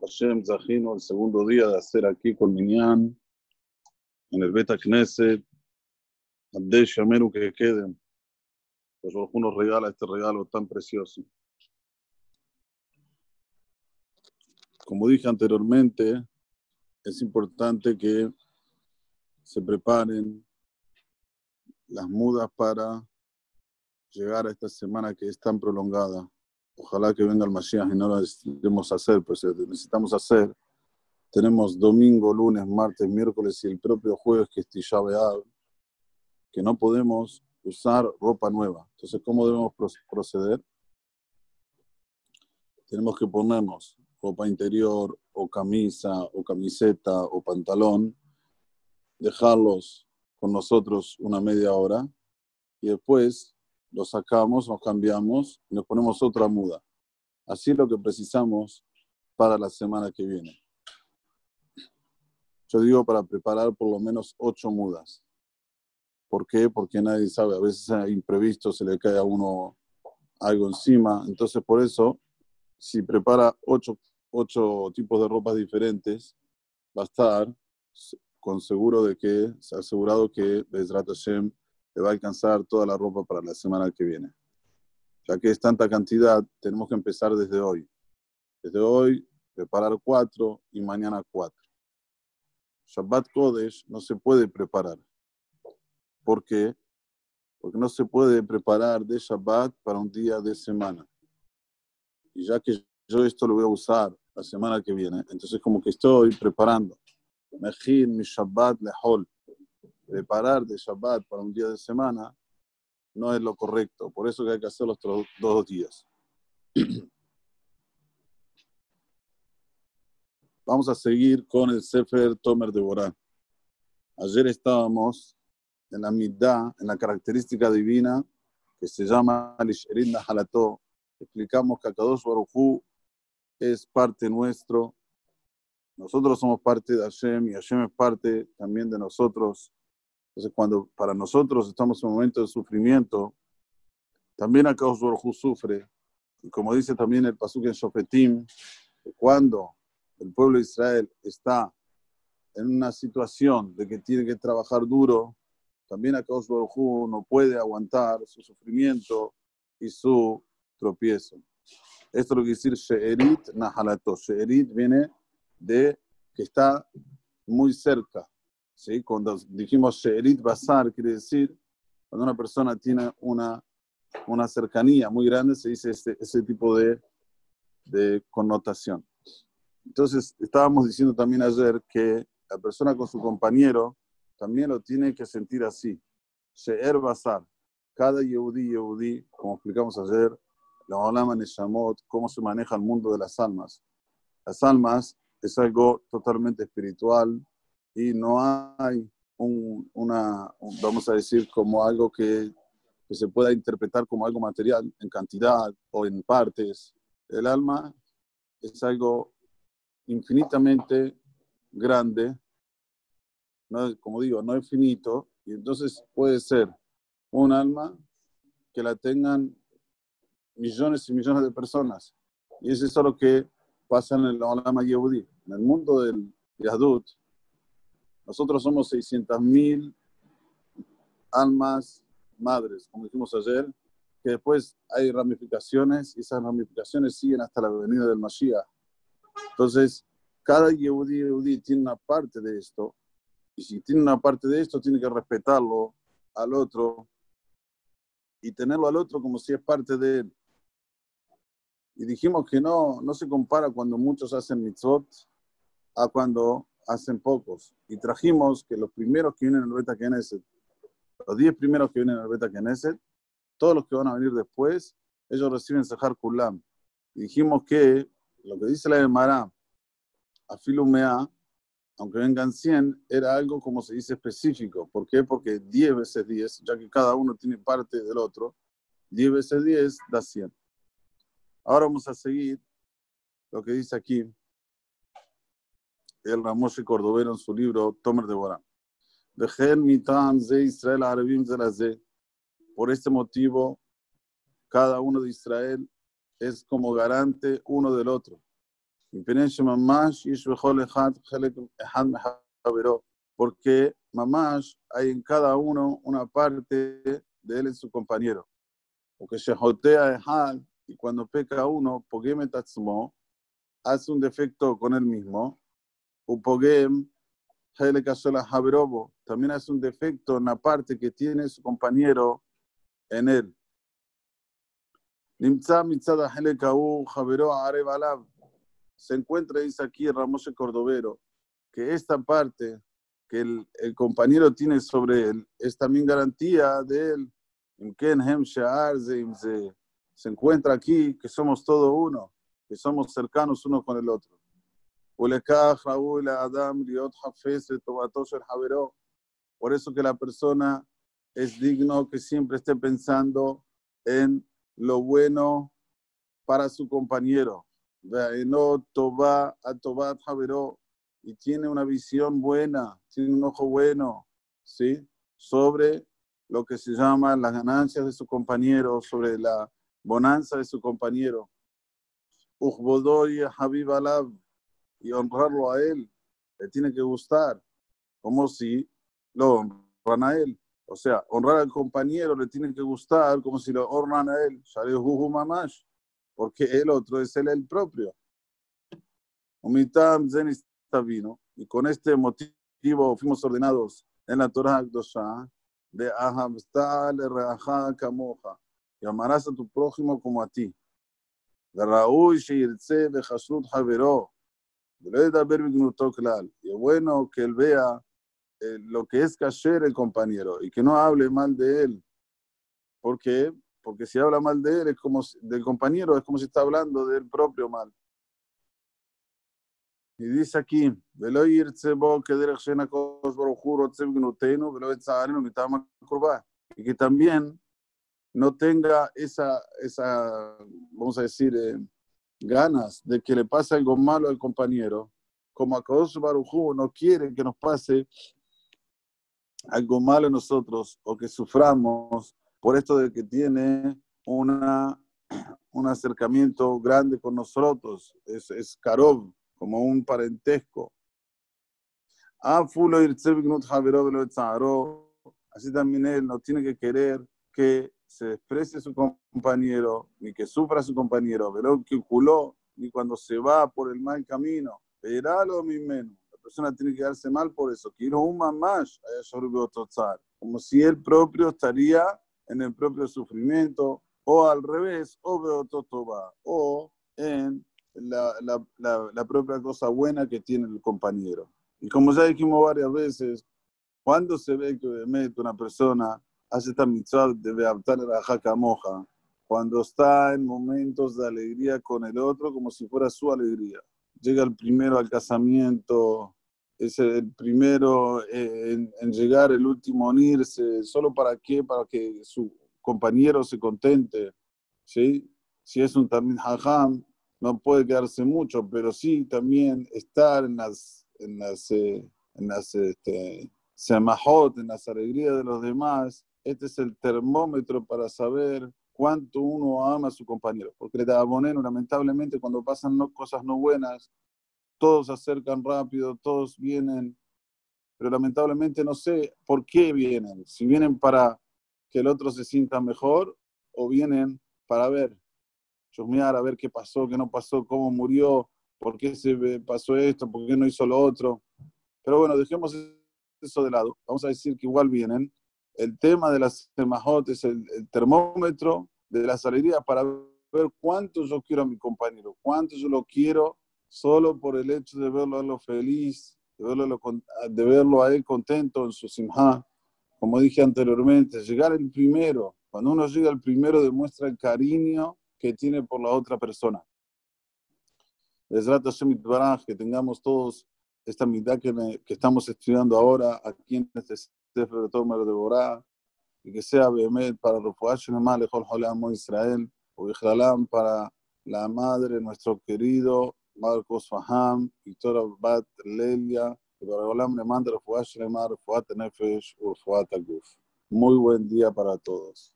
Hashem Zahino, el segundo día de hacer aquí con Minyan, en el Beta Knesset, Abdel Shameru que queden. Pues nos regala este regalo tan precioso. Como dije anteriormente, es importante que se preparen las mudas para llegar a esta semana que es tan prolongada. Ojalá que venga el Mashiach y no lo necesitemos hacer, pues eh, necesitamos hacer. Tenemos domingo, lunes, martes, miércoles y el propio jueves que es Tisha que no podemos usar ropa nueva. Entonces, ¿cómo debemos proceder? Tenemos que ponernos ropa interior o camisa o camiseta o pantalón, dejarlos con nosotros una media hora y después lo sacamos, nos cambiamos y nos ponemos otra muda. Así es lo que precisamos para la semana que viene. Yo digo para preparar por lo menos ocho mudas. ¿Por qué? Porque nadie sabe. A veces imprevisto se le cae a uno algo encima. Entonces, por eso, si prepara ocho, ocho tipos de ropas diferentes, va a estar con seguro de que, asegurado que Bezrat le va a alcanzar toda la ropa para la semana que viene. Ya que es tanta cantidad, tenemos que empezar desde hoy. Desde hoy, preparar cuatro y mañana cuatro. Shabbat Kodesh no se puede preparar. ¿Por qué? Porque no se puede preparar de Shabbat para un día de semana. Y ya que yo esto lo voy a usar la semana que viene, entonces como que estoy preparando. Mejin mi Shabbat lehol preparar de Shabbat para un día de semana no es lo correcto. Por eso que hay que hacer los dos días. Vamos a seguir con el Sefer Tomer de Borá. Ayer estábamos en la mitad, en la característica divina que se llama Alisherin Halato. Explicamos que Akadosh Baruchu es parte nuestro. Nosotros somos parte de Hashem y Hashem es parte también de nosotros. Entonces, cuando para nosotros estamos en un momento de sufrimiento, también acá Baruj sufre. Y como dice también el Pasuk en Shofetim, cuando el pueblo de Israel está en una situación de que tiene que trabajar duro, también acá Baruj no puede aguantar su sufrimiento y su tropiezo. Esto es lo que decir She'erit Nahalato. She'erit viene de que está muy cerca, ¿sí? Cuando dijimos Sherit Basar, quiere decir, cuando una persona tiene una, una cercanía muy grande, se dice este, ese tipo de, de connotación. Entonces, estábamos diciendo también ayer que la persona con su compañero también lo tiene que sentir así. She'er Basar. Cada Yehudi, Yehudi, como explicamos ayer, la Olama Neshamot, cómo se maneja el mundo de las almas. Las almas es algo totalmente espiritual, y no hay un, una, vamos a decir, como algo que, que, se pueda interpretar como algo material en cantidad o en partes. El alma es algo infinitamente grande, no, como digo, no es finito, y entonces puede ser un alma que la tengan millones y millones de personas. Y eso es lo que pasa en el alma Yehudi. En el mundo del Yadut, nosotros somos 600.000 almas madres, como dijimos ayer, que después hay ramificaciones y esas ramificaciones siguen hasta la venida del Mashiach. Entonces, cada Yehudi, Yehudi tiene una parte de esto, y si tiene una parte de esto, tiene que respetarlo al otro y tenerlo al otro como si es parte de él. Y dijimos que no, no se compara cuando muchos hacen mitzvot a cuando hacen pocos. Y trajimos que los primeros que vienen al Beta Knesset, los 10 primeros que vienen al Beta Knesset, todos los que van a venir después, ellos reciben Sahar Kulam. Y dijimos que lo que dice la Emara, Afilumea, aunque vengan 100, era algo como se dice específico. ¿Por qué? Porque 10 veces 10, ya que cada uno tiene parte del otro, 10 veces 10 da 100. Ahora vamos a seguir lo que dice aquí el Ramoshe Cordovero en su libro Tomer de Borán. Israel Por este motivo, cada uno de Israel es como garante uno del otro. Porque mamash hay en cada uno una parte de él en su compañero. Porque Shehotea y cuando peca uno, hace un defecto con él mismo. Upogem también hace un defecto en la parte que tiene su compañero en él. Se encuentra, dice aquí Ramos Cordovero, que esta parte que el, el, compañero tiene sobre él es también garantía de él. Se encuentra aquí que somos todo uno, que somos cercanos uno con el otro. Por eso que la persona es digno que siempre esté pensando en lo bueno para su compañero. Y tiene una visión buena, tiene un ojo bueno, ¿sí? Sobre lo que se llama las ganancias de su compañero, sobre la bonanza de su compañero y honrarlo a él, le tiene que gustar, como si lo honran a él. O sea, honrar al compañero le tiene que gustar como si lo honran a él. Porque el otro es él el propio. Y con este motivo fuimos ordenados en la Torah de Ahabstal Kamoja. Y amarás a tu prójimo como a ti. Shirtse de Hasud Javero. Y es bueno que él vea eh, lo que es kasher el compañero y que no hable mal de él. ¿Por qué? Porque si habla mal de él, es como del compañero, es como si está hablando del propio mal. Y dice aquí, y que también no tenga esa, esa vamos a decir, eh, ganas de que le pase algo malo al compañero, como a Kadosh Barujú no quiere que nos pase algo malo a nosotros o que suframos por esto de que tiene una, un acercamiento grande con nosotros, es, es Karov, como un parentesco. Así también él no tiene que querer que se desprecie su compañero, ni que sufra su compañero, pero que culó, ni cuando se va por el mal camino. lo mi menos. La persona tiene que darse mal por eso. Quiero un más, como si él propio estaría en el propio sufrimiento, o al revés, o beototoba, o en la, la, la, la propia cosa buena que tiene el compañero. Y como ya dijimos varias veces, cuando se ve que una persona hace esta mitzvah de Beabtar la Moja, cuando está en momentos de alegría con el otro, como si fuera su alegría. Llega el primero al casamiento, es el primero en, llegar, el último en irse, ¿solo para qué? Para que su compañero se contente, ¿sí? Si es un también hajam, no puede quedarse mucho, pero sí también estar en las, en las, eh, en las este, en las alegrías de los demás, este es el termómetro para saber cuánto uno ama a su compañero. Porque le da boneno, lamentablemente, cuando pasan cosas no buenas, todos se acercan rápido, todos vienen, pero lamentablemente no sé por qué vienen. Si vienen para que el otro se sienta mejor o vienen para ver, chusmear, a ver qué pasó, qué no pasó, cómo murió, por qué se pasó esto, por qué no hizo lo otro. Pero bueno, dejemos eso de lado. Vamos a decir que igual vienen el tema de las semajot es el, termómetro de las alegrías para ver cuánto yo quiero a mi compañero, cuánto yo lo quiero solo por el hecho de verlo a lo feliz, de verlo, de verlo a él contento en su simha. Como dije anteriormente, llegar el primero, cuando uno llega el primero demuestra el cariño que tiene por la otra persona. Que tengamos todos esta mitad que, que estamos estudiando ahora aquí en este Sefer Tomer de y que sea Behemet para Refuah Shelema Lejol Amo Israel, o Bichlalam para la madre, nuestro querido Marcos Faham, Victoria Bat Lelia, y para Olam le manda Refuah Shelema, Refuah Tenefesh, Refuah Taguf. Muy buen día para todos.